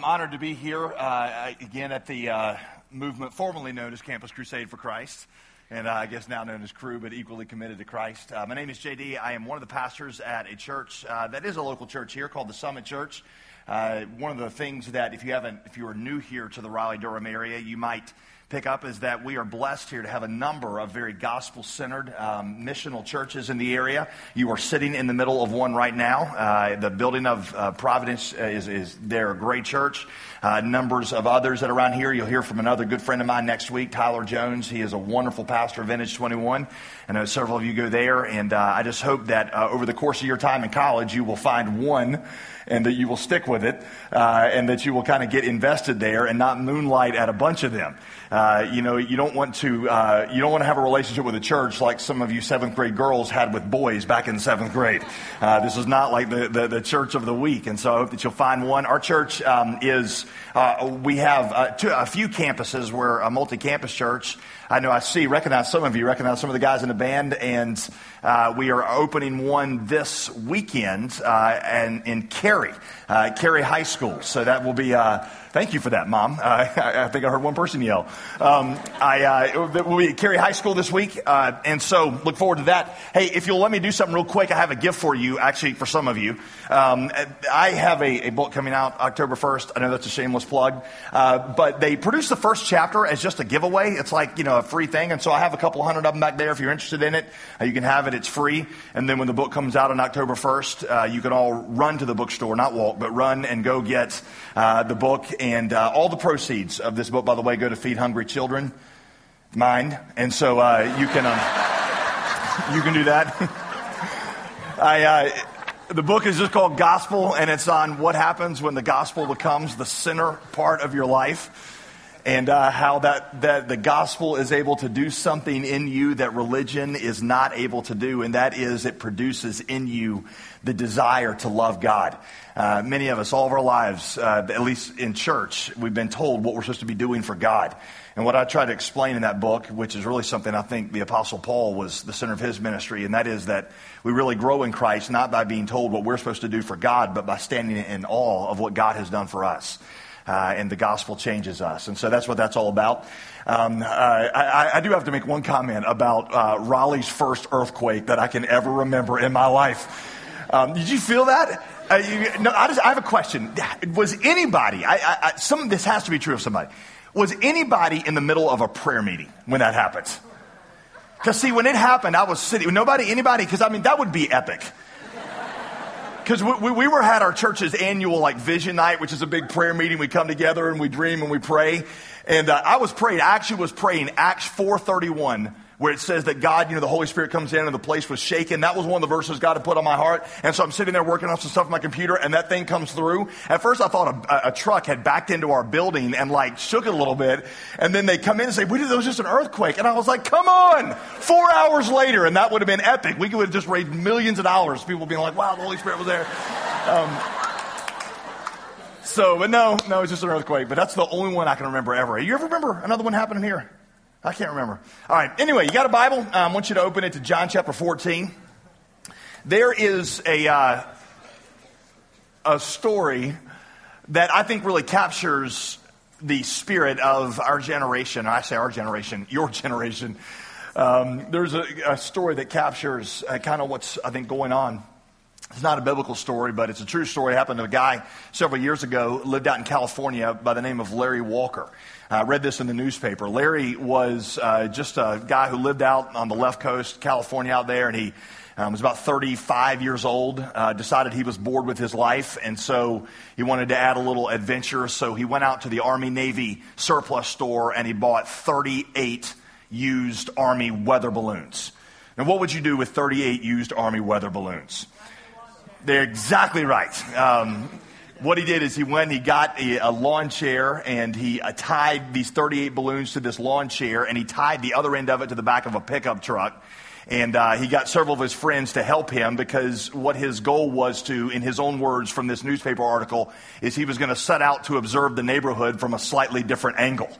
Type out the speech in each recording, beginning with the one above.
I'm honored to be here uh, again at the uh, movement formerly known as Campus Crusade for Christ, and uh, I guess now known as Cru, but equally committed to Christ. Uh, my name is JD. I am one of the pastors at a church uh, that is a local church here called the Summit Church. Uh, one of the things that, if you haven't, if you are new here to the Raleigh Durham area, you might pick up is that we are blessed here to have a number of very gospel centered um, missional churches in the area. You are sitting in the middle of one right now. Uh, the building of uh, Providence is, is there, a great church. Uh, numbers of others that are around here. You'll hear from another good friend of mine next week, Tyler Jones. He is a wonderful pastor of Vintage 21. I know several of you go there, and uh, I just hope that uh, over the course of your time in college, you will find one and that you will stick with it uh, and that you will kind of get invested there and not moonlight at a bunch of them. Uh, you know, you don't want to uh, you don't want to have a relationship with a church like some of you seventh grade girls had with boys back in seventh grade. Uh, this is not like the, the, the, church of the week, and so I hope that you'll find one. Our church um, is uh, we have uh, two, a few campuses. We're a multi-campus church. I know I see, recognize some of you, recognize some of the guys in the band, and uh, we are opening one this weekend uh, and in Cary, uh, Cary High School. So that will be uh, Thank you for that, Mom. Uh, I, I, think I heard one person yell. Um, I, uh, we'll be at Cary High School this week, uh, and so look forward to that. Hey, if you'll let me do something real quick, I have a gift for you, actually, for some of you. Um, I have a, a, book coming out October 1st. I know that's a shameless plug, uh, but they produced the first chapter as just a giveaway. It's like, you know, a free thing, and so I have a couple hundred of them back there. If you're interested in it, uh, you can have it. It's free, and then when the book comes out on October 1st, uh, you can all run to the bookstore, not walk, but run and go get the book and uh, all the proceeds of this book, by the way, go to feed hungry children. Mine, and so uh, you can um, you can do that. I. Uh, the book is just called Gospel, and it's on what happens when the gospel becomes the center part of your life, and uh, how that, that the gospel is able to do something in you that religion is not able to do, and that is it produces in you the desire to love God. Uh, many of us, all of our lives, uh, at least in church, we've been told what we're supposed to be doing for God. And what I try to explain in that book, which is really something I think the Apostle Paul was the center of his ministry, and that is that we really grow in Christ not by being told what we're supposed to do for God, but by standing in awe of what God has done for us. Uh, and the gospel changes us. And so that's what that's all about. Um, uh, I, I, do have to make one comment about uh, Raleigh's first earthquake that I can ever remember in my life. Um, did you feel that? Uh, you, no, I, just, I, have a question. Was anybody, I, I, some this has to be true of somebody, was anybody in the middle of a prayer meeting when that happens? Because, see, when it happened, I was sitting, nobody, anybody, because I mean, that would be epic. Because we, we, we, were had our church's annual like vision night, which is a big prayer meeting. We come together and we dream and we pray. And uh, I was praying, I actually was praying Acts 431 where it says that God, you know, the Holy Spirit comes in and the place was shaken. That was one of the verses God had put on my heart. And so I'm sitting there working on some stuff on my computer and that thing comes through. At first I thought a, a truck had backed into our building and like shook it a little bit. And then they come in and say, we did, there was just an earthquake. And I was like, come on, four hours later. And that would have been epic. We would have just raised millions of dollars. People being like, wow, the Holy Spirit was there. Um, so, but no, no, it's just an earthquake. But that's the only one I can remember ever. You ever remember another one happening here? I can't remember. All right. Anyway, you got a Bible? Um, I want you to open it to John chapter 14. There is a, uh, a story that I think really captures the spirit of our generation. I say our generation, your generation. Um, there's a, a, story that captures uh, kind of what's, I think, going on. It's not a biblical story, but it's a true story. It happened to a guy several years ago, lived out in California by the name of Larry Walker. I read this in the newspaper. Larry was uh, just a guy who lived out on the left coast, California, out there, and he um, was about 35 years old. Uh, decided he was bored with his life, and so he wanted to add a little adventure. So he went out to the Army Navy surplus store and he bought 38 used Army weather balloons. Now, what would you do with 38 used Army weather balloons? They're exactly right. Um, what he did is he went, he got a, a lawn chair, and he uh, tied these 38 balloons to this lawn chair, and he tied the other end of it to the back of a pickup truck. And uh, he got several of his friends to help him because what his goal was to, in his own words from this newspaper article, is he was going to set out to observe the neighborhood from a slightly different angle.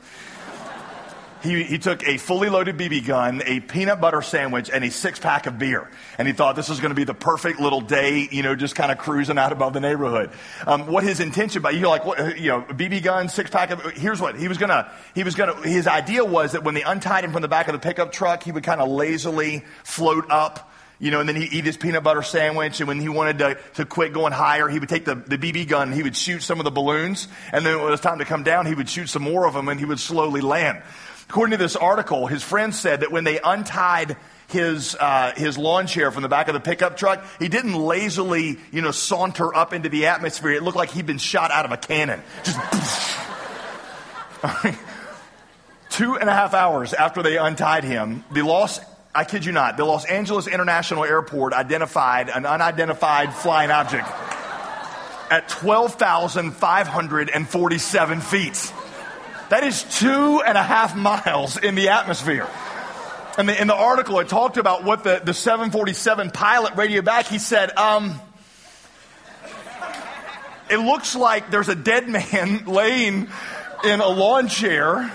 He, he took a fully loaded BB gun, a peanut butter sandwich, and a six pack of beer. And he thought this was going to be the perfect little day, you know, just kind of cruising out above the neighborhood. Um, what his intention, but you're like, what, you know, BB gun, six pack of, here's what he was going to, he was going to, his idea was that when they untied him from the back of the pickup truck, he would kind of lazily float up you know, and then he'd eat his peanut butter sandwich. And when he wanted to, to quit going higher, he would take the, the BB gun and he would shoot some of the balloons. And then when it was time to come down, he would shoot some more of them and he would slowly land. According to this article, his friend said that when they untied his, uh, his lawn chair from the back of the pickup truck, he didn't lazily, you know, saunter up into the atmosphere. It looked like he'd been shot out of a cannon. Just. Two and a half hours after they untied him, the Los, I kid you not, the Los Angeles International Airport identified an unidentified flying object at 12,547 feet. That is two and a half miles in the atmosphere. And in the article, it talked about what the, the 747 pilot radioed back. He said, um, it looks like there's a dead man laying in a lawn chair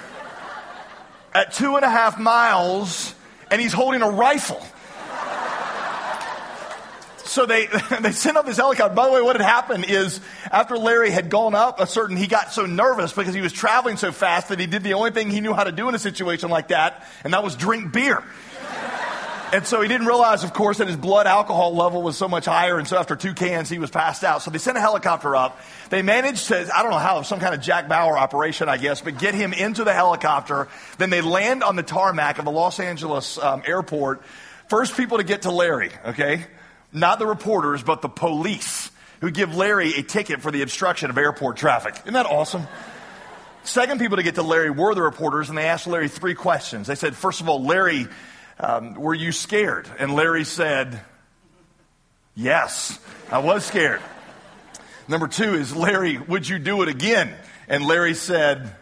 at two and a half miles, and he's holding a rifle. So they, they sent up this helicopter. By the way, what had happened is after Larry had gone up a certain, he got so nervous because he was traveling so fast that he did the only thing he knew how to do in a situation like that, and that was drink beer. And so he didn't realize, of course, that his blood alcohol level was so much higher. And so after two cans, he was passed out. So they sent a helicopter up. They managed to, I don't know how, some kind of Jack Bauer operation, I guess, but get him into the helicopter. Then they land on the tarmac of the Los Angeles um, airport. First people to get to Larry, okay? Not the reporters, but the police who give Larry a ticket for the obstruction of airport traffic. Isn't that awesome? Second people to get to Larry were the reporters, and they asked Larry three questions. They said, first of all, Larry, um, were you scared? And Larry said, yes, I was scared. Number two is, Larry, would you do it again? And Larry said,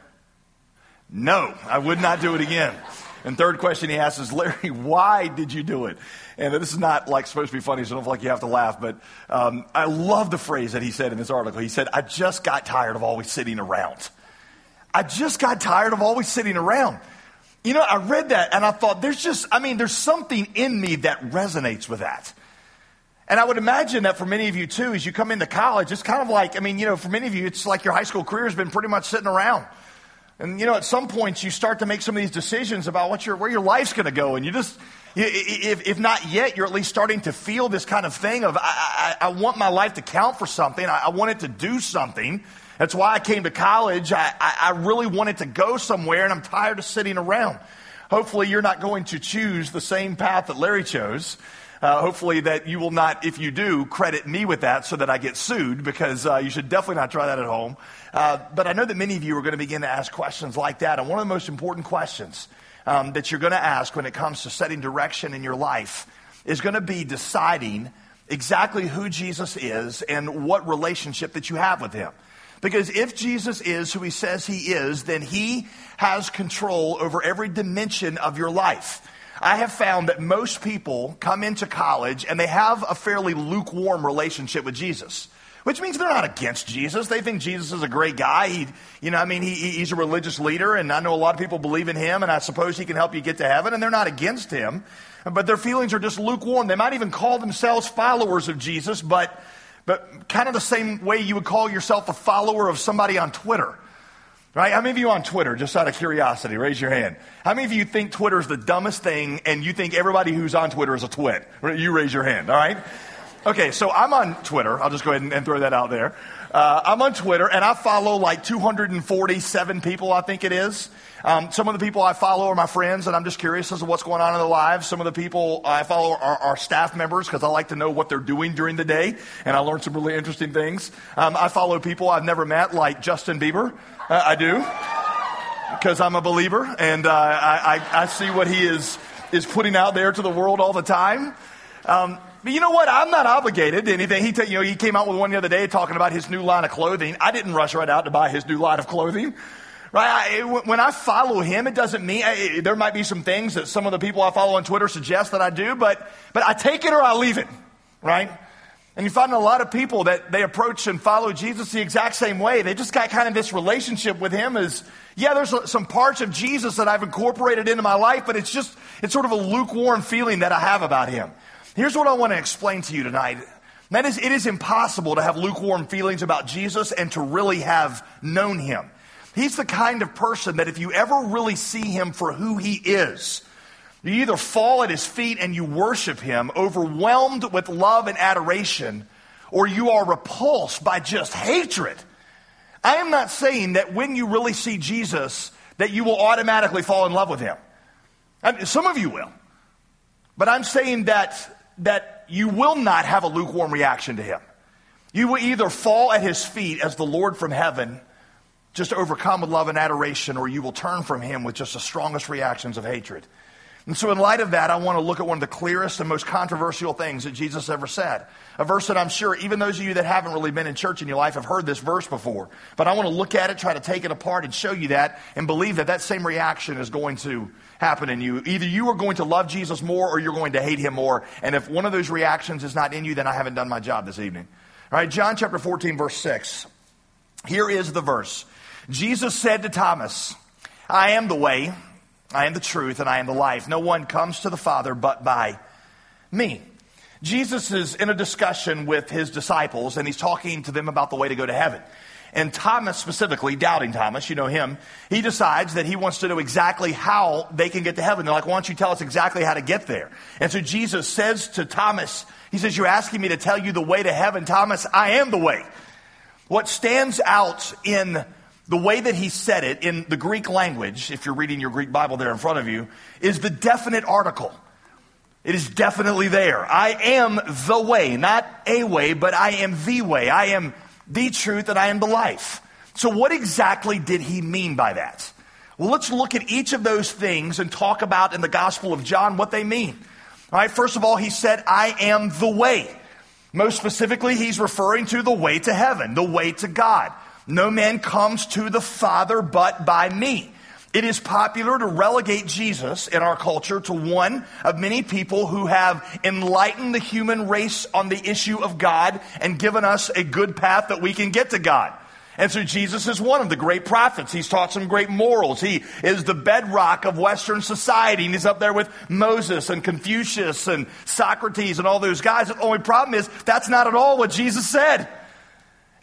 no, I would not do it again. And third question he asks is, Larry, why did you do it? And this is not like supposed to be funny, so don't feel like you have to laugh, but um, I love the phrase that he said in this article. He said, I just got tired of always sitting around. I just got tired of always sitting around. You know, I read that and I thought, there's just, I mean, there's something in me that resonates with that. And I would imagine that for many of you too, as you come into college, it's kind of like, I mean, you know, for many of you, it's like your high school career has been pretty much sitting around. And you know, at some points, you start to make some of these decisions about what your, where your life's going to go, and you just, if, if not yet, you're at least starting to feel this kind of thing of I, I, I want my life to count for something. I, I, want it to do something. That's why I came to college. I, I really wanted to go somewhere, and I'm tired of sitting around. Hopefully, you're not going to choose the same path that Larry chose. Uh, hopefully, that you will not, if you do, credit me with that so that I get sued because uh, you should definitely not try that at home. Uh, but I know that many of you are going to begin to ask questions like that. And one of the most important questions um, that you're going to ask when it comes to setting direction in your life is going to be deciding exactly who Jesus is and what relationship that you have with him. Because if Jesus is who he says he is, then he has control over every dimension of your life. I have found that most people come into college and they have a fairly lukewarm relationship with Jesus which means they're not against Jesus. They think Jesus is a great guy. He, you know, I mean, he, he's a religious leader, and I know a lot of people believe in him, and I suppose he can help you get to heaven, and they're not against him. But their feelings are just lukewarm. They might even call themselves followers of Jesus, but, but kind of the same way you would call yourself a follower of somebody on Twitter. Right? How many of you on Twitter, just out of curiosity, raise your hand. How many of you think Twitter is the dumbest thing and you think everybody who's on Twitter is a twit? You raise your hand, all right? Okay, so I'm on Twitter. I'll just go ahead and, and throw that out there. Uh, I'm on Twitter, and I follow like 247 people, I think it is. Um, some of the people I follow are my friends, and I'm just curious as to what's going on in their lives. Some of the people I follow are, are staff members because I like to know what they're doing during the day, and I learn some really interesting things. Um, I follow people I've never met, like Justin Bieber. Uh, I do because I'm a believer, and uh, I, I, I, see what he is is putting out there to the world all the time. Um, but you know what? I'm not obligated to anything. He, t- you know, he came out with one the other day talking about his new line of clothing. I didn't rush right out to buy his new line of clothing. Right? I, when I follow him, it doesn't mean I, there might be some things that some of the people I follow on Twitter suggest that I do, but but I take it or I leave it. Right? And you find a lot of people that they approach and follow Jesus the exact same way. They just got kind of this relationship with him as, yeah, there's some parts of Jesus that I've incorporated into my life, but it's just, it's sort of a lukewarm feeling that I have about him. Here's what I want to explain to you tonight. That is, it is impossible to have lukewarm feelings about Jesus and to really have known him. He's the kind of person that if you ever really see him for who he is, you either fall at his feet and you worship him, overwhelmed with love and adoration, or you are repulsed by just hatred. I am not saying that when you really see Jesus, that you will automatically fall in love with him. I mean, some of you will. But I'm saying that, that you will not have a lukewarm reaction to him. You will either fall at his feet as the Lord from heaven, just overcome with love and adoration, or you will turn from him with just the strongest reactions of hatred. And so, in light of that, I want to look at one of the clearest and most controversial things that Jesus ever said. A verse that I'm sure even those of you that haven't really been in church in your life have heard this verse before. But I want to look at it, try to take it apart, and show you that, and believe that that same reaction is going to happen in you. Either you are going to love Jesus more or you're going to hate him more. And if one of those reactions is not in you, then I haven't done my job this evening. All right, John chapter 14, verse 6. Here is the verse Jesus said to Thomas, I am the way I am the truth and I am the life. No one comes to the Father but by me. Jesus is in a discussion with his disciples and he's talking to them about the way to go to heaven. And Thomas specifically, doubting Thomas, you know him, he decides that he wants to know exactly how they can get to heaven. They're like, why don't you tell us exactly how to get there? And so Jesus says to Thomas, he says, you're asking me to tell you the way to heaven. Thomas, I am the way. What stands out in the way that he said it in the Greek language, if you're reading your Greek Bible there in front of you, is the definite article. It is definitely there. I am the way, not a way, but I am the way. I am the truth and I am the life. So, what exactly did he mean by that? Well, let's look at each of those things and talk about in the Gospel of John what they mean. All right, first of all, he said, I am the way. Most specifically, he's referring to the way to heaven, the way to God. No man comes to the Father but by me. It is popular to relegate Jesus in our culture to one of many people who have enlightened the human race on the issue of God and given us a good path that we can get to God. And so Jesus is one of the great prophets. He's taught some great morals. He is the bedrock of Western society. And he's up there with Moses and Confucius and Socrates and all those guys. The only problem is that's not at all what Jesus said.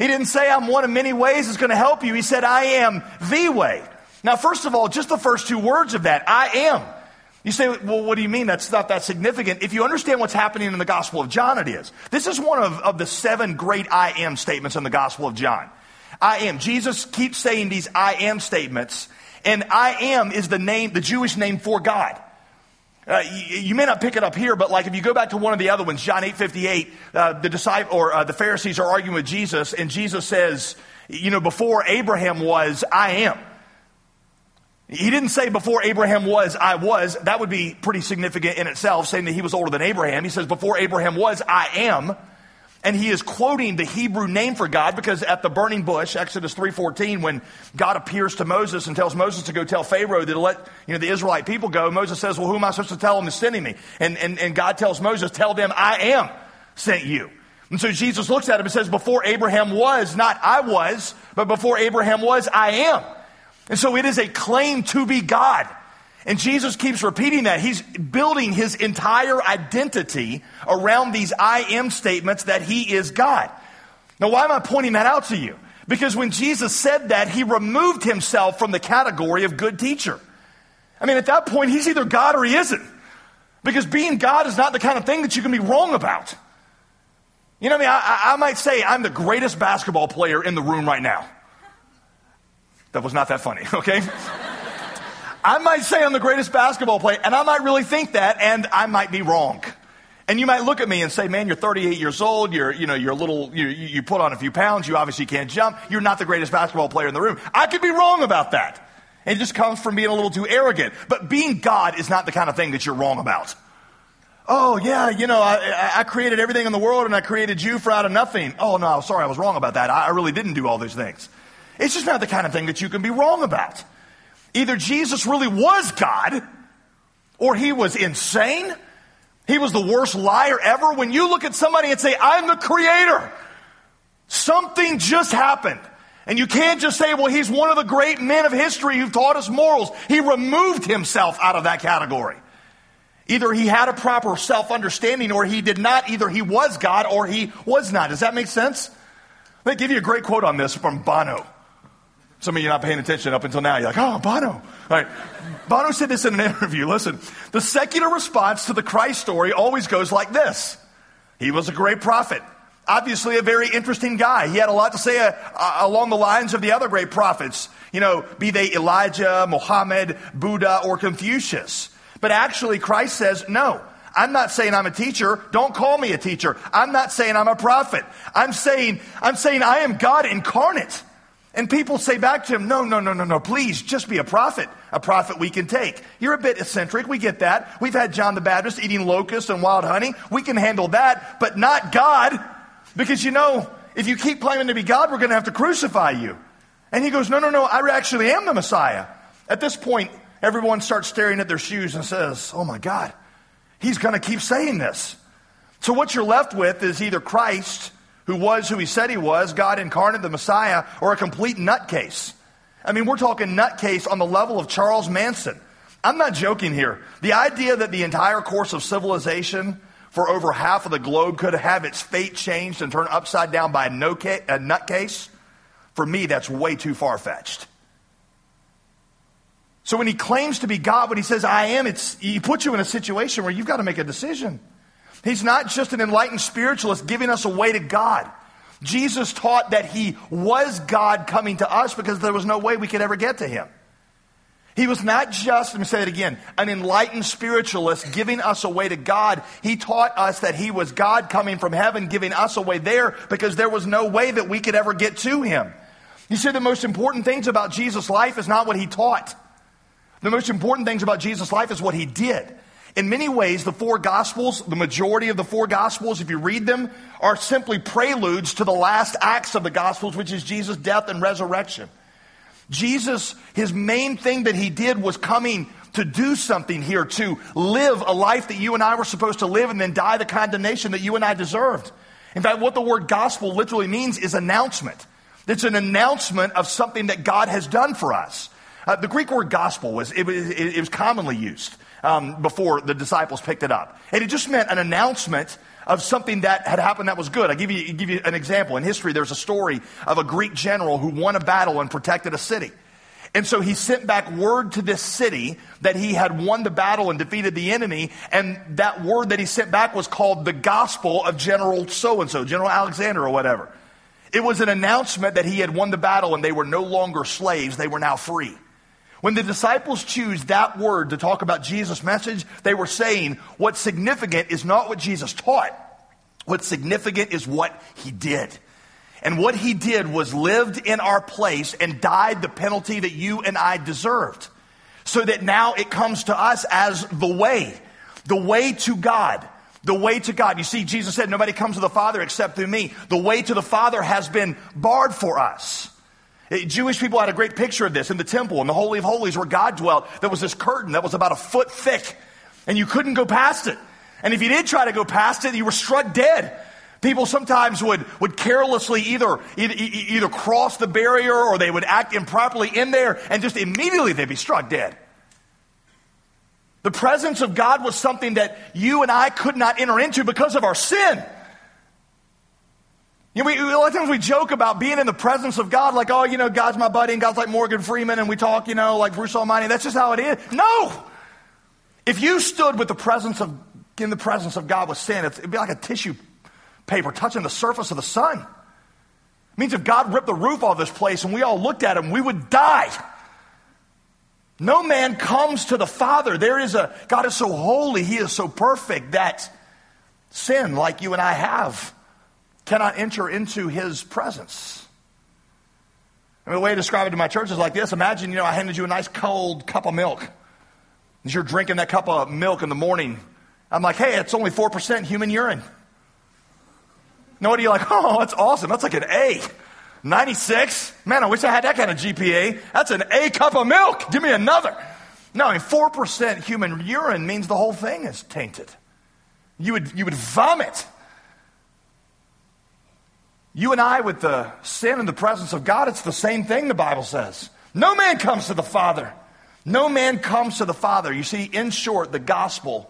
He didn't say, I'm one of many ways that's going to help you. He said, I am the way. Now, first of all, just the first two words of that, I am. You say, well, what do you mean? That's not that significant. If you understand what's happening in the Gospel of John, it is. This is one of, of the seven great I am statements in the Gospel of John. I am. Jesus keeps saying these I am statements, and I am is the name, the Jewish name for God. Uh, you, you, may not pick it up here, but like if you go back to one of the other ones, John 8 58, uh, the disciple or uh, the Pharisees are arguing with Jesus, and Jesus says, you know, before Abraham was, I am. He didn't say before Abraham was, I was. That would be pretty significant in itself, saying that he was older than Abraham. He says, before Abraham was, I am. And he is quoting the Hebrew name for God because at the burning bush, Exodus 3.14, when God appears to Moses and tells Moses to go tell Pharaoh to let you know, the Israelite people go, Moses says, well, who am I supposed to tell them is sending me? And, and, and God tells Moses, tell them I am sent you. And so Jesus looks at him and says, before Abraham was, not I was, but before Abraham was, I am. And so it is a claim to be God. And Jesus keeps repeating that. He's building his entire identity around these I am statements that he is God. Now, why am I pointing that out to you? Because when Jesus said that, he removed himself from the category of good teacher. I mean, at that point, he's either God or he isn't. Because being God is not the kind of thing that you can be wrong about. You know what I mean? I, I might say I'm the greatest basketball player in the room right now. That was not that funny, okay? I might say I'm the greatest basketball player, and I might really think that, and I might be wrong. And you might look at me and say, man, you're 38 years old, you're, you know, you're a little, you, you put on a few pounds, you obviously can't jump, you're not the greatest basketball player in the room. I could be wrong about that. It just comes from being a little too arrogant. But being God is not the kind of thing that you're wrong about. Oh, yeah, you know, I, I created everything in the world and I created you for out of nothing. Oh, no, sorry, I was wrong about that. I, I really didn't do all those things. It's just not the kind of thing that you can be wrong about. Either Jesus really was God, or he was insane, He was the worst liar ever. When you look at somebody and say, I'm the creator, something just happened. And you can't just say, well, he's one of the great men of history who taught us morals. He removed himself out of that category. Either he had a proper self understanding or he did not. Either he was God or he was not. Does that make sense? Let me give you a great quote on this from Bono. Some of you are not paying attention up until now. You're like, oh, Bono. All right. Bono said this in an interview. Listen, the secular response to the Christ story always goes like this He was a great prophet. Obviously, a very interesting guy. He had a lot to say uh, uh, along the lines of the other great prophets, you know, be they Elijah, Muhammad, Buddha, or Confucius. But actually, Christ says, no, I'm not saying I'm a teacher. Don't call me a teacher. I'm not saying I'm a prophet. I'm saying, I'm saying I am God incarnate. And people say back to him, no, no, no, no, no, please just be a prophet. A prophet we can take. You're a bit eccentric. We get that. We've had John the Baptist eating locusts and wild honey. We can handle that, but not God. Because you know, if you keep claiming to be God, we're going to have to crucify you. And he goes, no, no, no, I actually am the Messiah. At this point, everyone starts staring at their shoes and says, oh my God, he's going to keep saying this. So what you're left with is either Christ who was who he said he was, God incarnate, the Messiah, or a complete nutcase. I mean, we're talking nutcase on the level of Charles Manson. I'm not joking here. The idea that the entire course of civilization for over half of the globe could have its fate changed and turned upside down by a, no ca- a nutcase, for me, that's way too far fetched. So when he claims to be God, when he says, I am, it's, he puts you in a situation where you've got to make a decision. He's not just an enlightened spiritualist giving us a way to God. Jesus taught that he was God coming to us because there was no way we could ever get to him. He was not just, let me say it again, an enlightened spiritualist giving us a way to God. He taught us that he was God coming from heaven, giving us a way there because there was no way that we could ever get to him. You see, the most important things about Jesus' life is not what he taught. The most important things about Jesus' life is what he did. In many ways, the four Gospels, the majority of the four Gospels, if you read them, are simply preludes to the last acts of the Gospels, which is Jesus' death and resurrection. Jesus, his main thing that he did was coming to do something here, to live a life that you and I were supposed to live and then die the condemnation that you and I deserved. In fact, what the word gospel literally means is announcement. It's an announcement of something that God has done for us. Uh, the Greek word gospel was, it was, it was commonly used um, before the disciples picked it up. And it just meant an announcement of something that had happened that was good. I'll give you, give you an example. In history, there's a story of a Greek general who won a battle and protected a city. And so he sent back word to this city that he had won the battle and defeated the enemy. And that word that he sent back was called the gospel of General so and so, General Alexander or whatever. It was an announcement that he had won the battle and they were no longer slaves, they were now free. When the disciples choose that word to talk about Jesus' message, they were saying what's significant is not what Jesus taught. What's significant is what he did. And what he did was lived in our place and died the penalty that you and I deserved. So that now it comes to us as the way, the way to God. The way to God. You see, Jesus said, nobody comes to the Father except through me. The way to the Father has been barred for us. Jewish people had a great picture of this in the temple, in the Holy of Holies where God dwelt. There was this curtain that was about a foot thick, and you couldn't go past it. And if you did try to go past it, you were struck dead. People sometimes would, would carelessly either, either, either cross the barrier or they would act improperly in there, and just immediately they'd be struck dead. The presence of God was something that you and I could not enter into because of our sin. You know, we, a lot of times we joke about being in the presence of God, like, oh, you know, God's my buddy and God's like Morgan Freeman, and we talk, you know, like Bruce Almighty. That's just how it is. No! If you stood with the presence of, in the presence of God with sin, it'd be like a tissue paper touching the surface of the sun. It means if God ripped the roof off this place and we all looked at him, we would die. No man comes to the Father. There is a, God is so holy, He is so perfect that sin, like you and I have, cannot enter into his presence. I mean, the way I describe it to my church is like this. Imagine, you know, I handed you a nice cold cup of milk. As you're drinking that cup of milk in the morning, I'm like, hey, it's only 4% human urine. No, what are you like? Oh, that's awesome. That's like an A. 96? Man, I wish I had that kind of GPA. That's an A cup of milk. Give me another. No, I mean, 4% human urine means the whole thing is tainted. You would, you would vomit. You and I, with the sin and the presence of God, it's the same thing, the Bible says. No man comes to the Father. No man comes to the Father. You see, in short, the gospel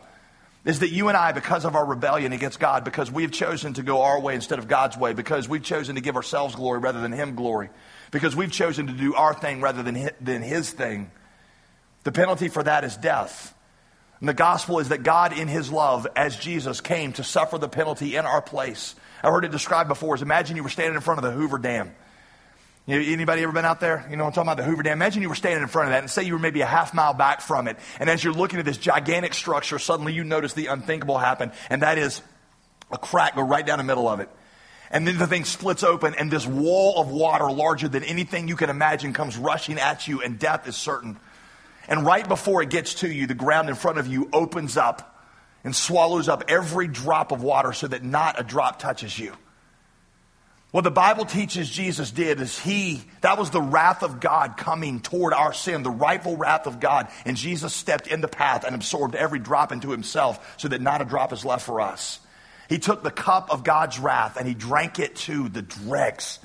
is that you and I, because of our rebellion against God, because we've chosen to go our way instead of God's way, because we've chosen to give ourselves glory rather than Him glory, because we've chosen to do our thing rather than His, than his thing, the penalty for that is death. And the gospel is that God, in His love, as Jesus came to suffer the penalty in our place. I heard it described before is imagine you were standing in front of the Hoover Dam. Anybody ever been out there? You know, I'm talking about the Hoover Dam. Imagine you were standing in front of that and say you were maybe a half mile back from it. And as you're looking at this gigantic structure, suddenly you notice the unthinkable happen. And that is a crack go right down the middle of it. And then the thing splits open and this wall of water larger than anything you can imagine comes rushing at you and death is certain. And right before it gets to you, the ground in front of you opens up and swallows up every drop of water so that not a drop touches you. What the Bible teaches Jesus did is he, that was the wrath of God coming toward our sin, the rightful wrath of God. And Jesus stepped in the path and absorbed every drop into himself so that not a drop is left for us. He took the cup of God's wrath and he drank it to the dregs.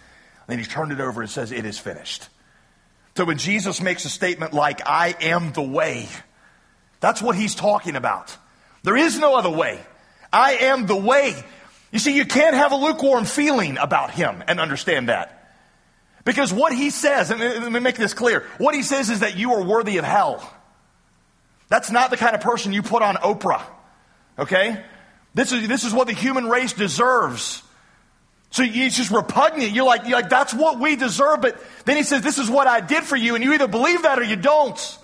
And then he turned it over and says, It is finished. So when Jesus makes a statement like, I am the way, that's what he's talking about. There is no other way. I am the way. You see, you can't have a lukewarm feeling about him and understand that. Because what he says, and let me make this clear, what he says is that you are worthy of hell. That's not the kind of person you put on Oprah. Okay? This is, this is what the human race deserves. So it's just repugnant. You're like, you're like, that's what we deserve. But then he says, this is what I did for you. And you either believe that or you don't.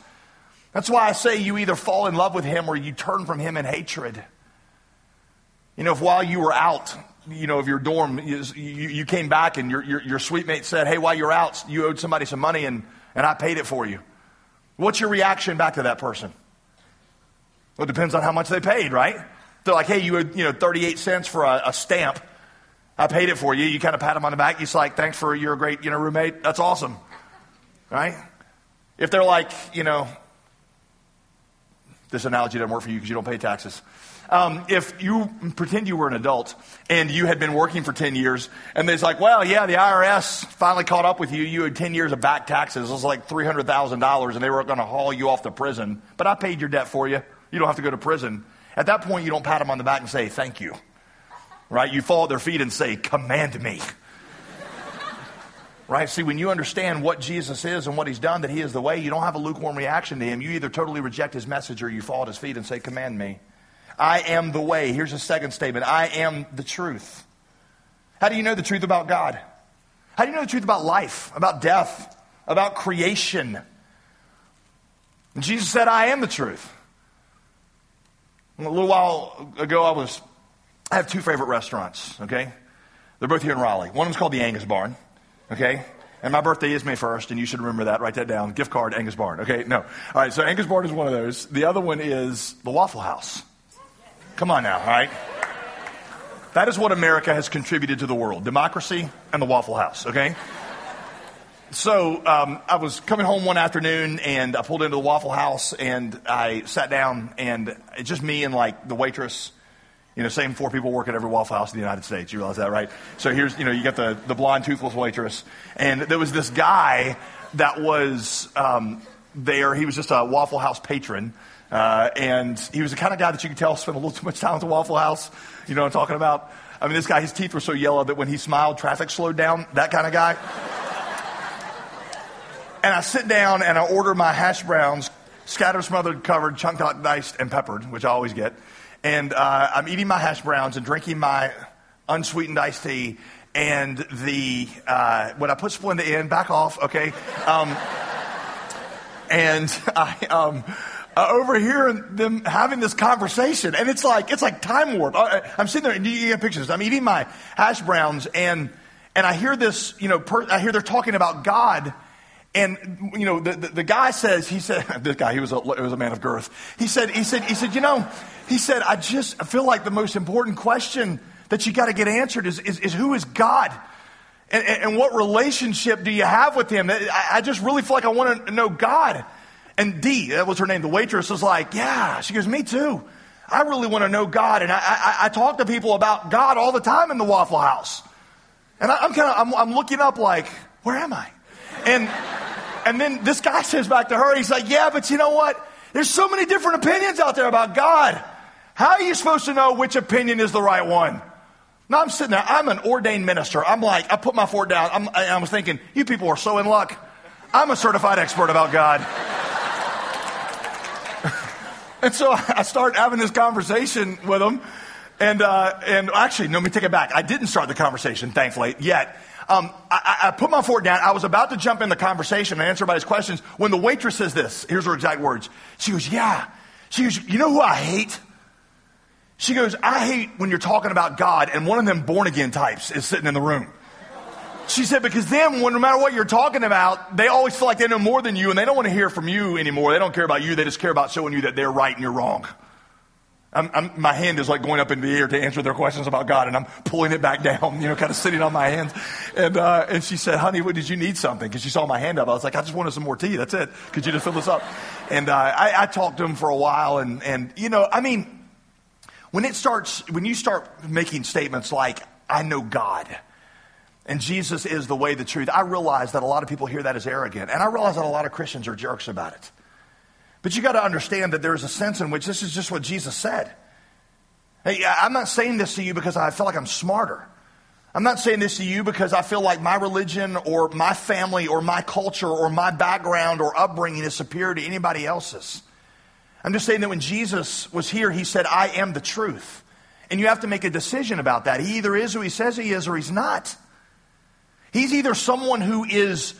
That's why I say you either fall in love with him or you turn from him in hatred. You know, if while you were out, you know, of your dorm, you, you came back and your, your, your suite mate said, hey, while you're out, you owed somebody some money and, and I paid it for you. What's your reaction back to that person? Well, it depends on how much they paid, right? They're like, hey, you owed, you know, 38 cents for a, a stamp. I paid it for you. You kind of pat them on the back. You're like, thanks for, you're a great, you know, roommate. That's awesome. Right? If they're like, you know, this analogy doesn't work for you because you don't pay taxes. Um, if you pretend you were an adult and you had been working for 10 years, and it's like, well, yeah, the IRS finally caught up with you. You had 10 years of back taxes. It was like $300,000, and they were going to haul you off to prison. But I paid your debt for you. You don't have to go to prison. At that point, you don't pat them on the back and say, thank you. Right? You fall at their feet and say, command me. Right? See, when you understand what Jesus is and what he's done, that he is the way, you don't have a lukewarm reaction to him. You either totally reject his message or you fall at his feet and say, Command me. I am the way. Here's a second statement I am the truth. How do you know the truth about God? How do you know the truth about life, about death, about creation? Jesus said, I am the truth. A little while ago, I was, I have two favorite restaurants, okay? They're both here in Raleigh. One of them's called the Angus Barn. Okay? And my birthday is May 1st, and you should remember that. Write that down. Gift card, Angus Barn. Okay? No. All right, so Angus Barn is one of those. The other one is the Waffle House. Come on now, all right? That is what America has contributed to the world democracy and the Waffle House, okay? So um, I was coming home one afternoon and I pulled into the Waffle House and I sat down and it's just me and like the waitress you know, same four people work at every Waffle House in the United States. You realize that, right? So here's, you know, you got the, the blonde, toothless waitress. And there was this guy that was um, there. He was just a Waffle House patron. Uh, and he was the kind of guy that you could tell spent a little too much time at the Waffle House. You know what I'm talking about? I mean, this guy, his teeth were so yellow that when he smiled, traffic slowed down. That kind of guy. and I sit down and I order my hash browns, scattered, smothered, covered, chunked, out, diced, and peppered, which I always get and uh, I'm eating my hash browns and drinking my unsweetened iced tea. And the uh, when I put Splenda in, back off, okay. Um, and I um, overhear them having this conversation, and it's like it's like time warp. I, am sitting there, and you get pictures. I'm eating my hash browns, and and I hear this, you know, per, I hear they're talking about God. And you know, the, the, the, guy says, he said, this guy, he was a, he was a man of girth. He said, he said, he said, you know, he said, I just I feel like the most important question that you got to get answered is, is, is who is God? And, and, what relationship do you have with him? I, I just really feel like I want to know God. And Dee, that was her name, the waitress was like, yeah. She goes, me too. I really want to know God. And I, I, I, talk to people about God all the time in the Waffle House. And I, am kind of, I'm, I'm looking up like, where am I? And, and then this guy says back to her, he's like, yeah, but you know what? There's so many different opinions out there about God. How are you supposed to know which opinion is the right one? Now I'm sitting there, I'm an ordained minister. I'm like, I put my foot down. I'm, I was thinking, you people are so in luck. I'm a certified expert about God. and so I start having this conversation with him. And, uh, and actually, no, let me take it back. I didn't start the conversation, thankfully, yet. Um, I, I, put my foot down. I was about to jump in the conversation and answer everybody's questions when the waitress says this. Here's her exact words. She goes, Yeah. She goes, You know who I hate? She goes, I hate when you're talking about God and one of them born again types is sitting in the room. She said, because then, when, no matter what you're talking about, they always feel like they know more than you and they don't want to hear from you anymore. They don't care about you. They just care about showing you that they're right and you're wrong. I'm, I'm, my hand is like going up in the air to answer their questions about God, and I'm pulling it back down, you know, kind of sitting on my hands. And, uh, and she said, honey, what, did you need something? Because she saw my hand up. I was like, I just wanted some more tea. That's it. Could you just fill this up? And uh, I, I talked to him for a while, and, and, you know, I mean, when it starts, when you start making statements like, I know God, and Jesus is the way, the truth, I realize that a lot of people hear that as arrogant. And I realize that a lot of Christians are jerks about it. But you got to understand that there's a sense in which this is just what Jesus said. Hey, I'm not saying this to you because I feel like I'm smarter. I'm not saying this to you because I feel like my religion or my family or my culture or my background or upbringing is superior to anybody else's. I'm just saying that when Jesus was here, he said, I am the truth. And you have to make a decision about that. He either is who he says he is or he's not. He's either someone who is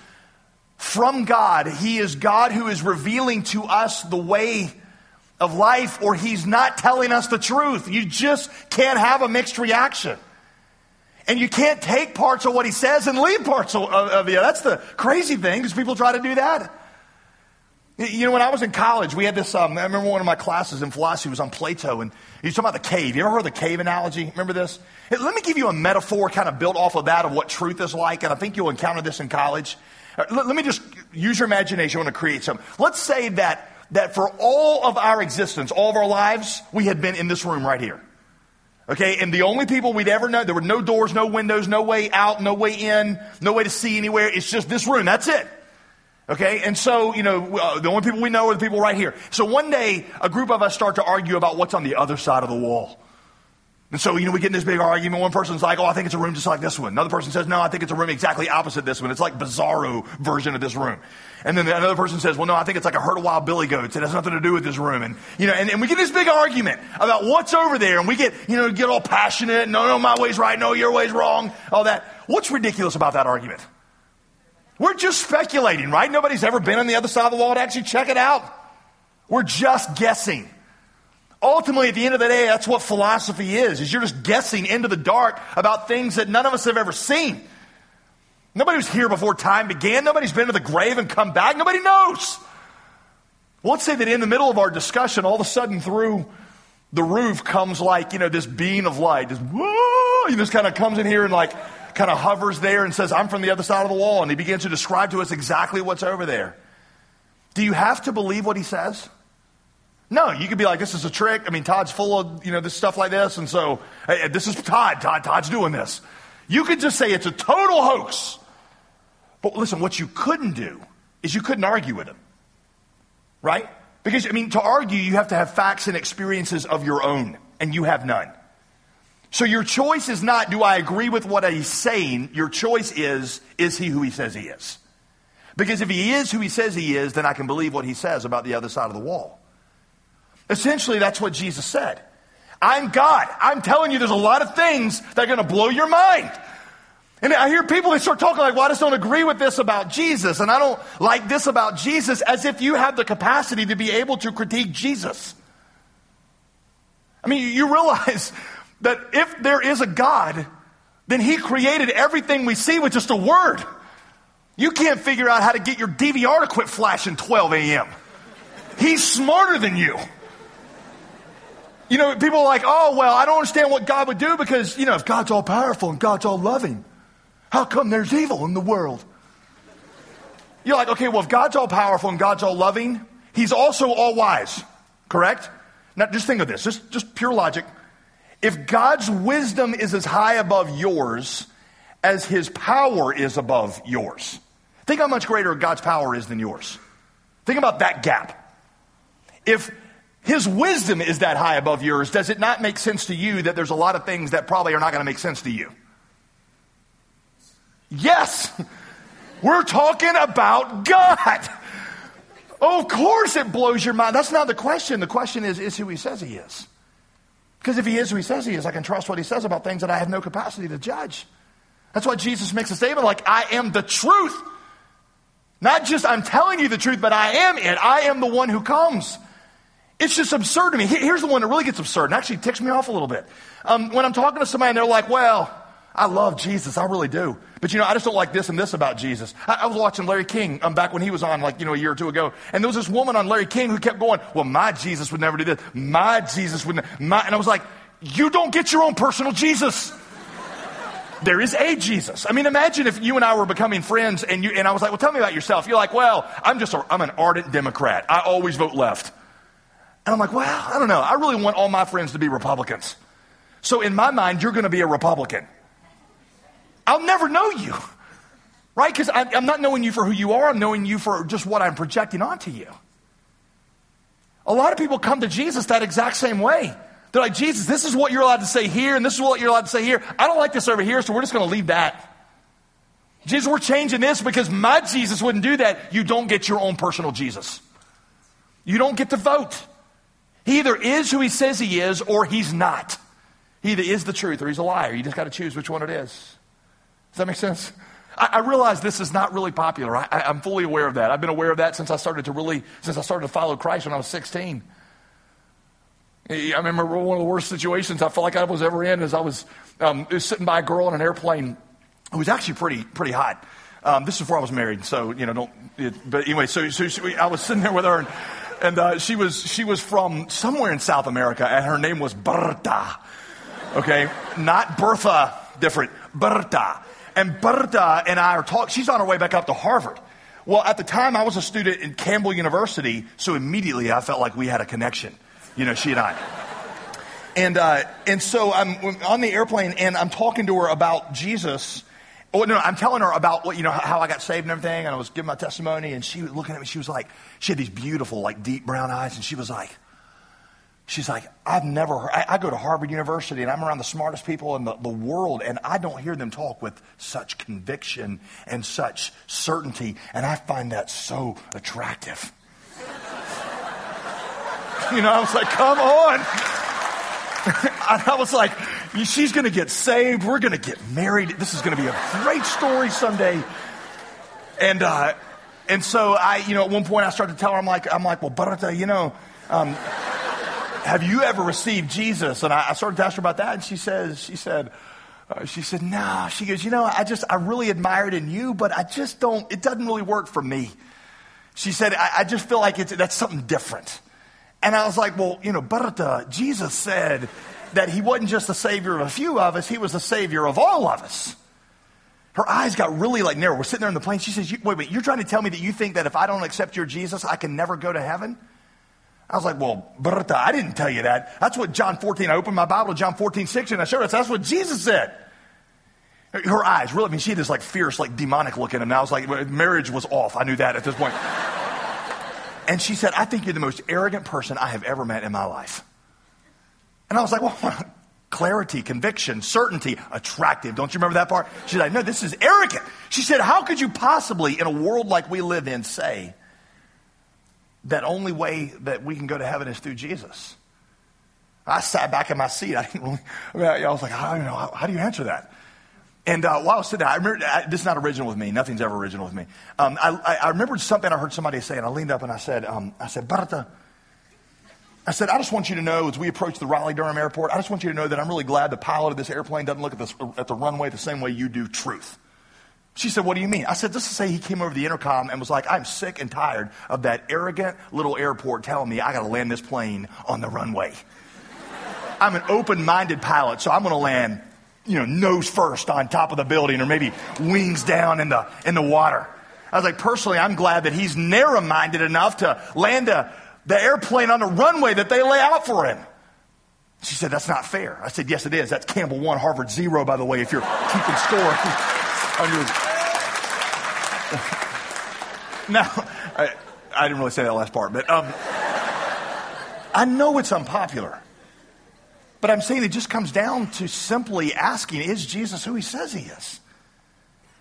from God, he is God who is revealing to us the way of life, or he's not telling us the truth. You just can't have a mixed reaction. And you can't take parts of what he says and leave parts of, of. That's the crazy thing, because people try to do that. You know, when I was in college, we had this. Um, I remember one of my classes in philosophy was on Plato, and he was talking about the cave. You ever heard of the cave analogy? Remember this? Hey, let me give you a metaphor kind of built off of that of what truth is like, and I think you'll encounter this in college. Uh, let, me just use your imagination. I want to create something. Let's say that, that for all of our existence, all of our lives, we had been in this room right here. Okay, and the only people we'd ever know, there were no doors, no windows, no way out, no way in, no way to see anywhere. It's just this room. That's it. Okay, and so, you know, uh, the only people we know are the people right here. So one day, a group of us start to argue about what's on the other side of the wall. And so, you know, we get in this big argument. One person's like, oh, I think it's a room just like this one. Another person says, no, I think it's a room exactly opposite this one. It's like bizarro version of this room. And then another person says, well, no, I think it's like a herd of wild billy goats. It has nothing to do with this room. And, you know, and, and we get this big argument about what's over there. And we get, you know, get all passionate. No, no, my way's right. No, your way's wrong. All that. What's ridiculous about that argument? We're just speculating, right? Nobody's ever been on the other side of the wall to actually check it out. We're just guessing. Ultimately, at the end of the day, that's what philosophy is, is you're just guessing into the dark about things that none of us have ever seen. Nobody was here before time began. Nobody's been to the grave and come back. Nobody knows. Well, let's say that in the middle of our discussion, all of a sudden through the roof comes like, you know, this beam of light. Just, whoa, you just kind of comes in here and like kind of hovers there and says, I'm from the other side of the wall. And he begins to describe to us exactly what's over there. Do you have to believe what he says? No, you could be like, this is a trick. I mean, Todd's full of, you know, this stuff like this. And so, hey, this is Todd. Todd, Todd's doing this. You could just say it's a total hoax. But listen, what you couldn't do is you couldn't argue with him. Right? Because, I mean, to argue, you have to have facts and experiences of your own, and you have none. So your choice is not, do I agree with what he's saying? Your choice is, is he who he says he is? Because if he is who he says he is, then I can believe what he says about the other side of the wall. Essentially, that's what Jesus said. I'm God. I'm telling you, there's a lot of things that are going to blow your mind. And I hear people, they start talking like, well, I just don't agree with this about Jesus. And I don't like this about Jesus as if you have the capacity to be able to critique Jesus. I mean, you realize that if there is a God, then He created everything we see with just a word. You can't figure out how to get your DVR to quit flashing 12 a.m. He's smarter than you. You know, people are like, oh, well, I don't understand what God would do because, you know, if God's all powerful and God's all loving, how come there's evil in the world? You're like, okay, well, if God's all powerful and God's all loving, He's also all wise, correct? Now, just think of this, just, just pure logic. If God's wisdom is as high above yours as his power is above yours, think how much greater God's power is than yours. Think about that gap. If his wisdom is that high above yours, does it not make sense to you that there's a lot of things that probably are not going to make sense to you? Yes, we're talking about God. of course, it blows your mind. That's not the question. The question is, is who he says he is. Because if he is who he says he is, I can trust what he says about things that I have no capacity to judge. That's why Jesus makes a statement like, I am the truth. Not just I'm telling you the truth, but I am it. I am the one who comes. It's just absurd to me. Here's the one that really gets absurd and actually ticks me off a little bit. Um, when I'm talking to somebody and they're like, well, I love Jesus. I really do. But you know, I just don't like this and this about Jesus. I, I was watching Larry King um, back when he was on, like, you know, a year or two ago. And there was this woman on Larry King who kept going, well, my Jesus would never do this. My Jesus would never. And I was like, you don't get your own personal Jesus. There is a Jesus. I mean, imagine if you and I were becoming friends and you, and I was like, well, tell me about yourself. You're like, well, I'm just, a, I'm an ardent Democrat. I always vote left. And I'm like, well, I don't know. I really want all my friends to be Republicans. So in my mind, you're going to be a Republican. I'll never know you, right? Because I'm not knowing you for who you are. I'm knowing you for just what I'm projecting onto you. A lot of people come to Jesus that exact same way. They're like, Jesus, this is what you're allowed to say here, and this is what you're allowed to say here. I don't like this over here, so we're just going to leave that. Jesus, we're changing this because my Jesus wouldn't do that. You don't get your own personal Jesus. You don't get to vote. He either is who he says he is or he's not. He either is the truth or he's a liar. You just got to choose which one it is. Does that make sense? I, I realize this is not really popular. I, I'm fully aware of that. I've been aware of that since I started to really, since I started to follow Christ when I was 16. I remember one of the worst situations I felt like I was ever in is I was, um, was sitting by a girl on an airplane who was actually pretty, pretty hot. Um, this is before I was married, so, you know, don't, it, but anyway, so, so I was sitting there with her and, and uh, she was she was from somewhere in South America, and her name was Berta. Okay, not Bertha, different Berta. And Berta and I are talking. She's on her way back up to Harvard. Well, at the time, I was a student in Campbell University, so immediately I felt like we had a connection. You know, she and I. And uh, and so I'm on the airplane, and I'm talking to her about Jesus Oh, no, I'm telling her about what, you know, how I got saved and everything. And I was giving my testimony and she was looking at me. She was like, she had these beautiful, like deep brown eyes. And she was like, she's like, I've never heard, I, I go to Harvard University and I'm around the smartest people in the, the world. And I don't hear them talk with such conviction and such certainty. And I find that so attractive. you know, I was like, come on. I was like, She's going to get saved. We're going to get married. This is going to be a great story someday. And, uh, and so I, you know, at one point I started to tell her, I'm like, I'm like, well, Barata, you know, um, have you ever received Jesus? And I, I, started to ask her about that. And she says, she said, uh, she said, no. Nah. She goes, you know, I just, I really admired in you, but I just don't, it doesn't really work for me. She said, I, I just feel like it's, that's something different. And I was like, well, you know, Barata, uh, Jesus said, that he wasn't just the savior of a few of us, he was the savior of all of us. Her eyes got really like narrow. We're sitting there in the plane. She says, wait, wait, you're trying to tell me that you think that if I don't accept your Jesus, I can never go to heaven? I was like, well, Berta, I didn't tell you that. That's what John 14, I opened my Bible to John 14, 16, and I showed us. That's what Jesus said. Her eyes, really, I mean, she had this like fierce, like demonic look in them. And I was like, marriage was off. I knew that at this point. And she said, I think you're the most arrogant person I have ever met in my life. And I was like, well, clarity, conviction, certainty, attractive. Don't you remember that part? She's like, no, this is arrogant. She said, how could you possibly, in a world like we live in, say that only way that we can go to heaven is through Jesus? I sat back in my seat. I didn't really, I, mean, I was like, I don't know, how, how do you answer that? And uh, while I was sitting there, I remember, I, this is not original with me. Nothing's ever original with me. Um, I, I, I remembered something I heard somebody say, and I leaned up and I said, um, I said, Berta, I said, I just want you to know as we approach the Raleigh Durham airport, I just want you to know that I'm really glad the pilot of this airplane doesn't look at, this, at the runway the same way you do truth. She said, What do you mean? I said, Just to say he came over the intercom and was like, I'm sick and tired of that arrogant little airport telling me I got to land this plane on the runway. I'm an open minded pilot, so I'm going to land, you know, nose first on top of the building or maybe wings down in the, in the water. I was like, personally, I'm glad that he's narrow minded enough to land a the airplane on the runway that they lay out for him. She said, That's not fair. I said, Yes, it is. That's Campbell 1, Harvard 0, by the way, if you're keeping score on your. now, I, I, didn't really say that last part, but um, I know it's unpopular. But I'm saying it just comes down to simply asking, Is Jesus who he says he is?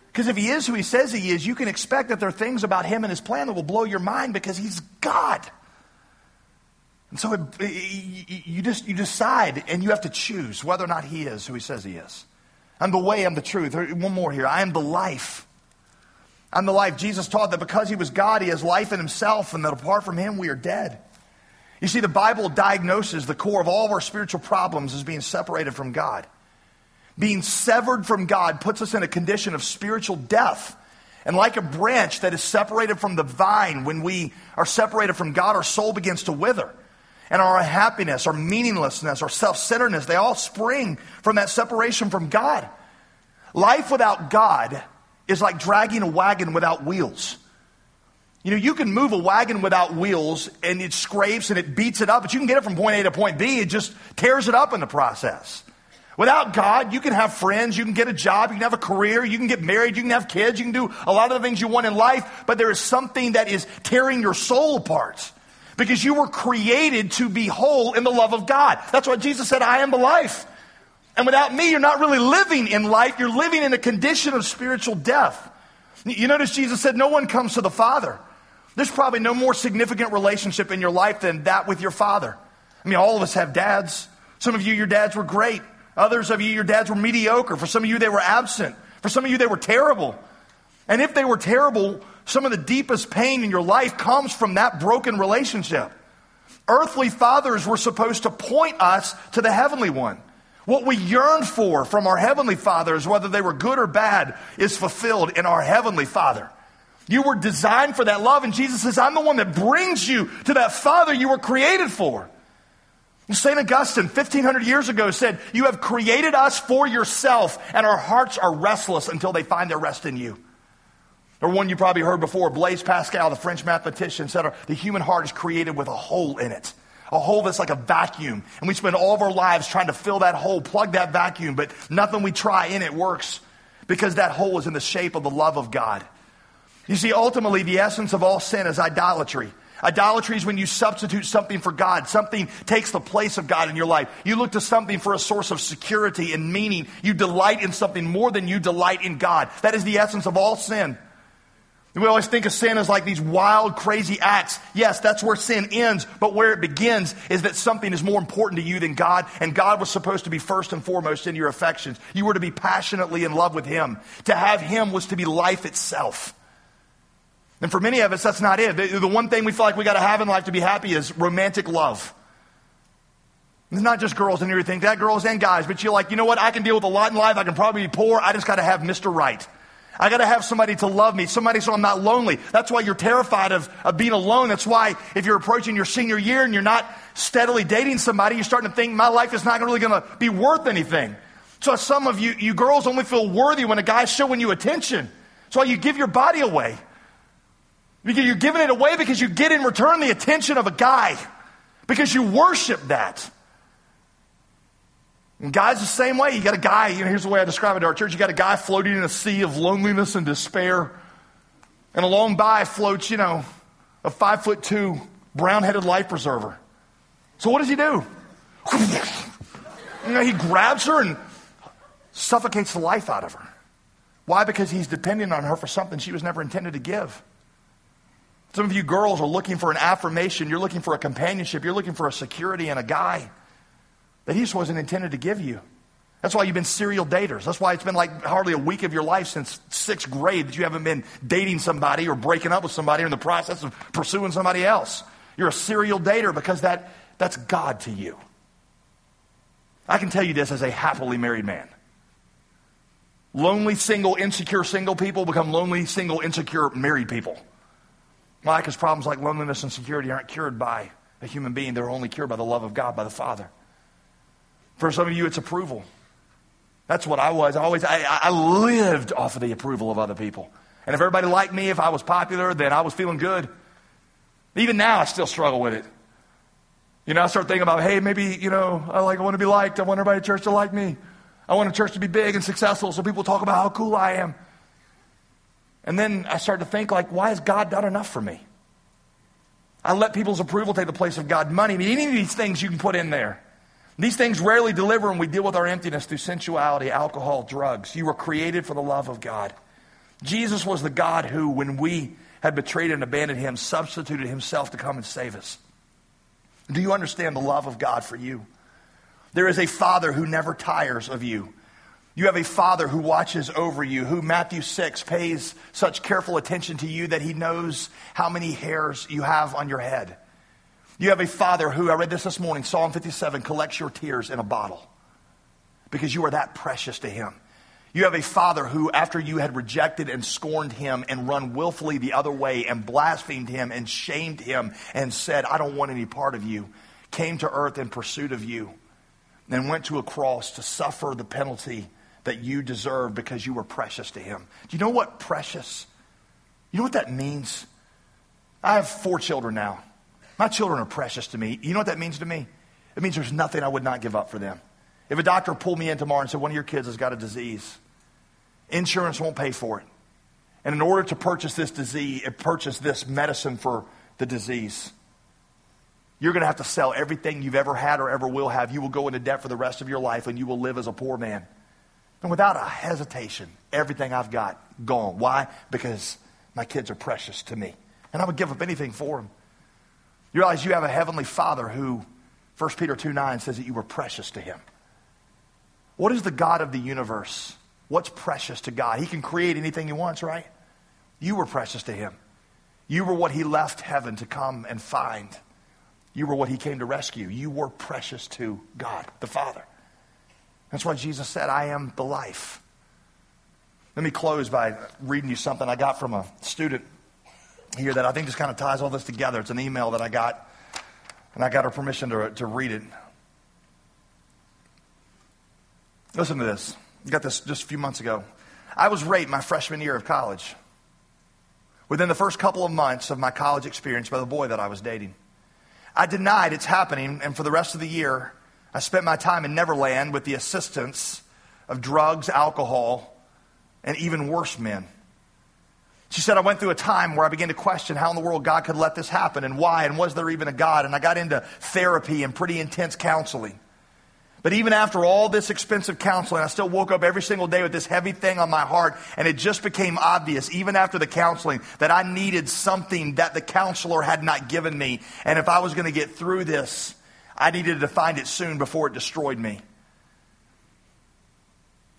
Because if he is who he says he is, you can expect that there are things about him and his plan that will blow your mind because he's God. And so it, you just you decide and you have to choose whether or not he is who he says he is. I'm the way, I'm the truth. One more here. I am the life. I'm the life. Jesus taught that because he was God, he has life in himself, and that apart from him, we are dead. You see, the Bible diagnoses the core of all of our spiritual problems as being separated from God. Being severed from God puts us in a condition of spiritual death. And like a branch that is separated from the vine, when we are separated from God, our soul begins to wither and our happiness, our meaninglessness, our self centeredness, they all spring from that separation from God. Life without God is like dragging a wagon without wheels. You know, you can move a wagon without wheels and it scrapes and it beats it up, but you can get it from point A to point B. It just tears it up in the process. Without God, you can have friends, you can get a job, you can have a career, you can get married, you can have kids, you can do a lot of the things you want in life, but there is something that is tearing your soul apart because you were created to be whole in the love of God. That's why Jesus said, I am the life. And without me, you're not really living in life, you're living in a condition of spiritual death. You notice Jesus said, No one comes to the Father. There's probably no more significant relationship in your life than that with your father. I mean, all of us have dads. Some of you, your dads were great. Others of you, your dads were mediocre. For some of you, they were absent. For some of you, they were terrible. And if they were terrible, some of the deepest pain in your life comes from that broken relationship. Earthly fathers were supposed to point us to the heavenly one. What we yearn for from our heavenly fathers, whether they were good or bad, is fulfilled in our heavenly father. You were designed for that love, and Jesus says, I'm the one that brings you to that father you were created for. St. Augustine, 1500 years ago, said, You have created us for yourself, and our hearts are restless until they find their rest in you. Or one you probably heard before, Blaise Pascal, the French mathematician, said the human heart is created with a hole in it. A hole that's like a vacuum. And we spend all of our lives trying to fill that hole, plug that vacuum, but nothing we try in it works because that hole is in the shape of the love of God. You see, ultimately, the essence of all sin is idolatry. Idolatry is when you substitute something for God. Something takes the place of God in your life. You look to something for a source of security and meaning. You delight in something more than you delight in God. That is the essence of all sin. We always think of sin as like these wild, crazy acts. Yes, that's where sin ends, but where it begins is that something is more important to you than God, and God was supposed to be first and foremost in your affections. You were to be passionately in love with Him. To have Him was to be life itself. And for many of us, that's not it. The, the one thing we feel like we got to have in life to be happy is romantic love. It's not just girls and everything, that girls and guys, but you're like, you know what? I can deal with a lot in life. I can probably be poor. I just got to have Mr. Right. I got to have somebody to love me, somebody so I'm not lonely. That's why you're terrified of, of being alone. That's why if you're approaching your senior year and you're not steadily dating somebody, you're starting to think my life is not really going to be worth anything. So some of you, you girls only feel worthy when a guy's showing you attention. That's why you give your body away. You're giving it away because you get in return the attention of a guy because you worship that. And God's the same way. You got a guy, you know, here's the way I describe it to our church. You got a guy floating in a sea of loneliness and despair. And along by floats, you know, a five foot two brown headed life preserver. So what does he do? you know, he grabs her and suffocates the life out of her. Why? Because he's dependent on her for something she was never intended to give. Some of you girls are looking for an affirmation. You're looking for a companionship. You're looking for a security in a guy that he just wasn't intended to give you. That's why you've been serial daters. That's why it's been like hardly a week of your life since sixth grade that you haven't been dating somebody or breaking up with somebody or in the process of pursuing somebody else. You're a serial dater because that, that's God to you. I can tell you this as a happily married man. Lonely, single, insecure single people become lonely, single, insecure married people. Because problems like loneliness and security aren't cured by a human being, they're only cured by the love of God, by the Father. For some of you, it's approval. That's what I was. I always, I, I lived off of the approval of other people. And if everybody liked me, if I was popular, then I was feeling good. Even now, I still struggle with it. You know, I start thinking about, hey, maybe, you know, I like I want to be liked. I want everybody at church to like me. I want a church to be big and successful so people talk about how cool I am. And then I started to think, like, why has God done enough for me? I let people's approval take the place of God. Money, I mean, any of these things you can put in there. These things rarely deliver, and we deal with our emptiness through sensuality, alcohol, drugs. You were created for the love of God. Jesus was the God who, when we had betrayed and abandoned him, substituted himself to come and save us. Do you understand the love of God for you? There is a Father who never tires of you. You have a father who watches over you, who, Matthew 6, pays such careful attention to you that he knows how many hairs you have on your head. You have a father who, I read this this morning, Psalm 57, collects your tears in a bottle because you are that precious to him. You have a father who, after you had rejected and scorned him and run willfully the other way and blasphemed him and shamed him and said, I don't want any part of you, came to earth in pursuit of you and went to a cross to suffer the penalty that you deserve because you were precious to him. Do you know what precious? You know what that means? I have four children now. My children are precious to me. You know what that means to me? It means there's nothing I would not give up for them. If a doctor pulled me in tomorrow and said, one of your kids has got a disease, insurance won't pay for it. And in order to purchase this disease, eh, purchase this medicine for the disease, you're going to have to sell everything you've ever had or ever will have. You will go into debt for the rest of your life and you will live as a poor man. And without a hesitation, everything I've got gone. Why? Because my kids are precious to me. And I would give up anything for them. You realize you have a heavenly father who, 1 Peter 2 9 says that you were precious to him. What is the God of the universe? What's precious to God? He can create anything he wants, right? You were precious to him. You were what he left heaven to come and find. You were what he came to rescue. You were precious to God, the Father. That's why Jesus said, I am the life. Let me close by reading you something I got from a student here that I think just kind of ties all this together. It's an email that I got, and I got her permission to, to read it. Listen to this. I got this just a few months ago. I was raped my freshman year of college. Within the first couple of months of my college experience by the boy that I was dating. I denied it's happening, and for the rest of the year, I spent my time in Neverland with the assistance of drugs, alcohol, and even worse men. She said, I went through a time where I began to question how in the world God could let this happen and why, and was there even a God? And I got into therapy and pretty intense counseling. But even after all this expensive counseling, I still woke up every single day with this heavy thing on my heart, and it just became obvious, even after the counseling, that I needed something that the counselor had not given me. And if I was going to get through this, I needed to find it soon before it destroyed me.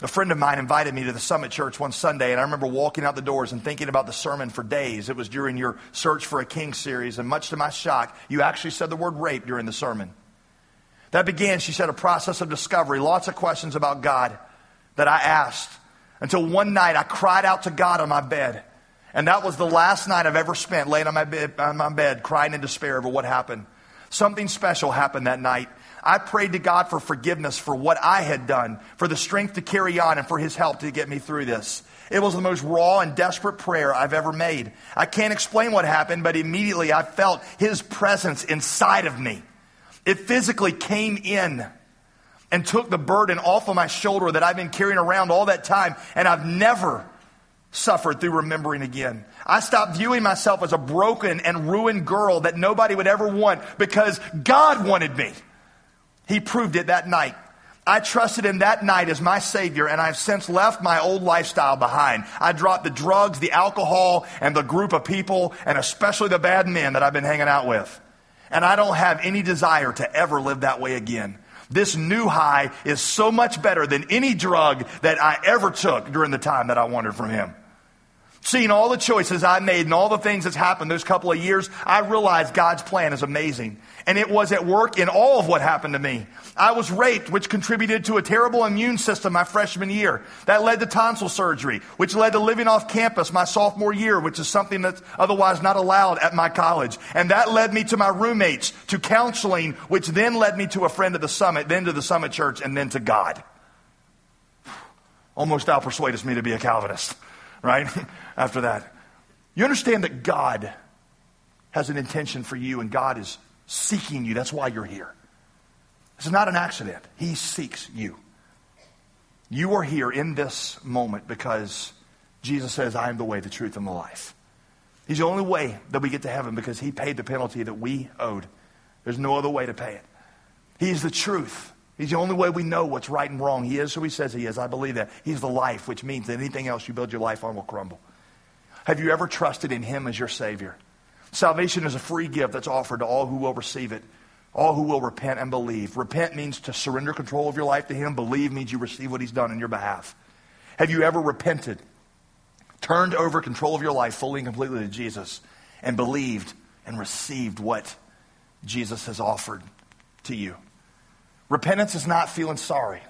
A friend of mine invited me to the Summit Church one Sunday, and I remember walking out the doors and thinking about the sermon for days. It was during your Search for a King series, and much to my shock, you actually said the word rape during the sermon. That began, she said, a process of discovery, lots of questions about God that I asked until one night I cried out to God on my bed. And that was the last night I've ever spent laying on my bed, on my bed crying in despair over what happened. Something special happened that night. I prayed to God for forgiveness for what I had done, for the strength to carry on, and for His help to get me through this. It was the most raw and desperate prayer I've ever made. I can't explain what happened, but immediately I felt His presence inside of me. It physically came in and took the burden off of my shoulder that I've been carrying around all that time, and I've never suffered through remembering again. I stopped viewing myself as a broken and ruined girl that nobody would ever want because God wanted me. He proved it that night. I trusted him that night as my Savior, and I've since left my old lifestyle behind. I dropped the drugs, the alcohol, and the group of people, and especially the bad men that I've been hanging out with. And I don't have any desire to ever live that way again. This new high is so much better than any drug that I ever took during the time that I wandered from him. Seeing all the choices I made and all the things that's happened those couple of years, I realized God's plan is amazing. And it was at work in all of what happened to me. I was raped, which contributed to a terrible immune system my freshman year. That led to tonsil surgery, which led to living off campus my sophomore year, which is something that's otherwise not allowed at my college. And that led me to my roommates, to counseling, which then led me to a friend at the summit, then to the summit church, and then to God. Almost out persuaded me to be a Calvinist right? After that. You understand that God has an intention for you, and God is seeking you. That's why you're here. This is not an accident. He seeks you. You are here in this moment because Jesus says, I am the way, the truth, and the life. He's the only way that we get to heaven because he paid the penalty that we owed. There's no other way to pay it. He's the truth. He's the only way we know what's right and wrong. He is who he says he is. I believe that. He's the life, which means that anything else you build your life on will crumble. Have you ever trusted in him as your Savior? Salvation is a free gift that's offered to all who will receive it, all who will repent and believe. Repent means to surrender control of your life to him. Believe means you receive what he's done in your behalf. Have you ever repented, turned over control of your life fully and completely to Jesus, and believed and received what Jesus has offered to you? Repentance is not feeling sorry.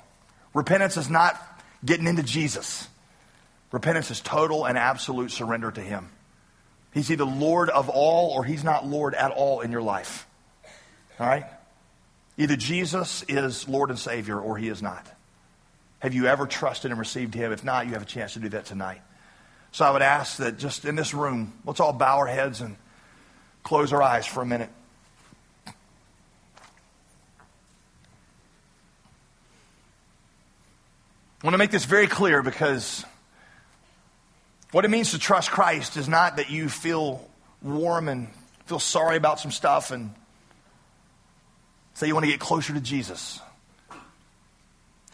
Repentance is not getting into Jesus. Repentance is total and absolute surrender to Him. He's either Lord of all or He's not Lord at all in your life. All right? Either Jesus is Lord and Savior or He is not. Have you ever trusted and received Him? If not, you have a chance to do that tonight. So I would ask that just in this room, let's all bow our heads and close our eyes for a minute. I want to make this very clear because what it means to trust Christ is not that you feel warm and feel sorry about some stuff and say you want to get closer to Jesus.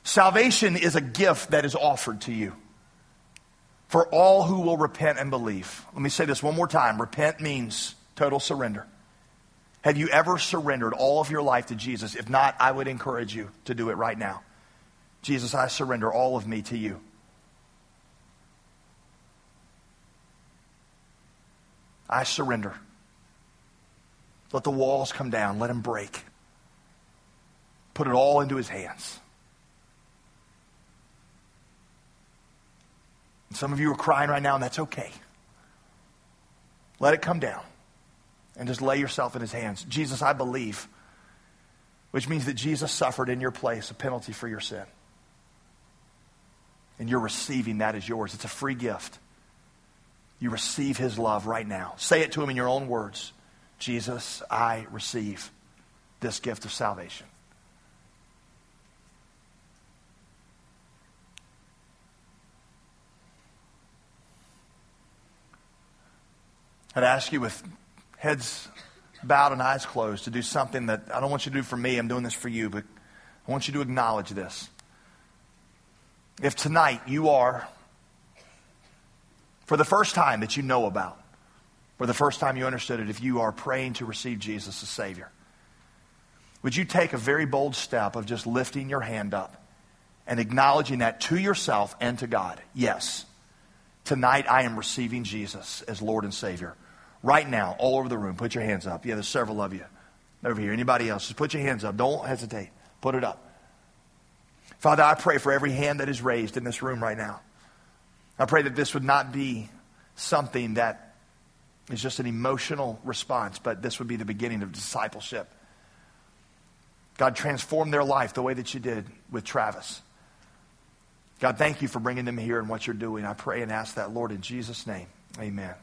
Salvation is a gift that is offered to you for all who will repent and believe. Let me say this one more time. Repent means total surrender. Have you ever surrendered all of your life to Jesus? If not, I would encourage you to do it right now. Jesus, I surrender all of me to you. I surrender. Let the walls come down. Let him break. Put it all into his hands. And some of you are crying right now, and that's okay. Let it come down and just lay yourself in his hands. Jesus, I believe, which means that Jesus suffered in your place a penalty for your sin and you're receiving that as yours. It's a free gift. You receive his love right now. Say it to him in your own words Jesus, I receive this gift of salvation. I'd ask you with heads bowed and eyes closed to do something that I don't want you to do for me. I'm doing this for you, but I want you to acknowledge this. If tonight you are, for the first time that you know about, for the first time you understood it, if you are praying to receive Jesus as Savior, would you take a very bold step of just lifting your hand up and acknowledging that to yourself and to God? Yes, tonight I am receiving Jesus as Lord and Savior. Right now, all over the room, put your hands up. Yeah, there's several of you over here. Anybody else? Just put your hands up. Don't hesitate. Put it up. Father, I pray for every hand that is raised in this room right now. I pray that this would not be something that is just an emotional response, but this would be the beginning of discipleship. God, transform their life the way that you did with Travis. God, thank you for bringing them here and what you're doing. I pray and ask that, Lord, in Jesus' name. Amen.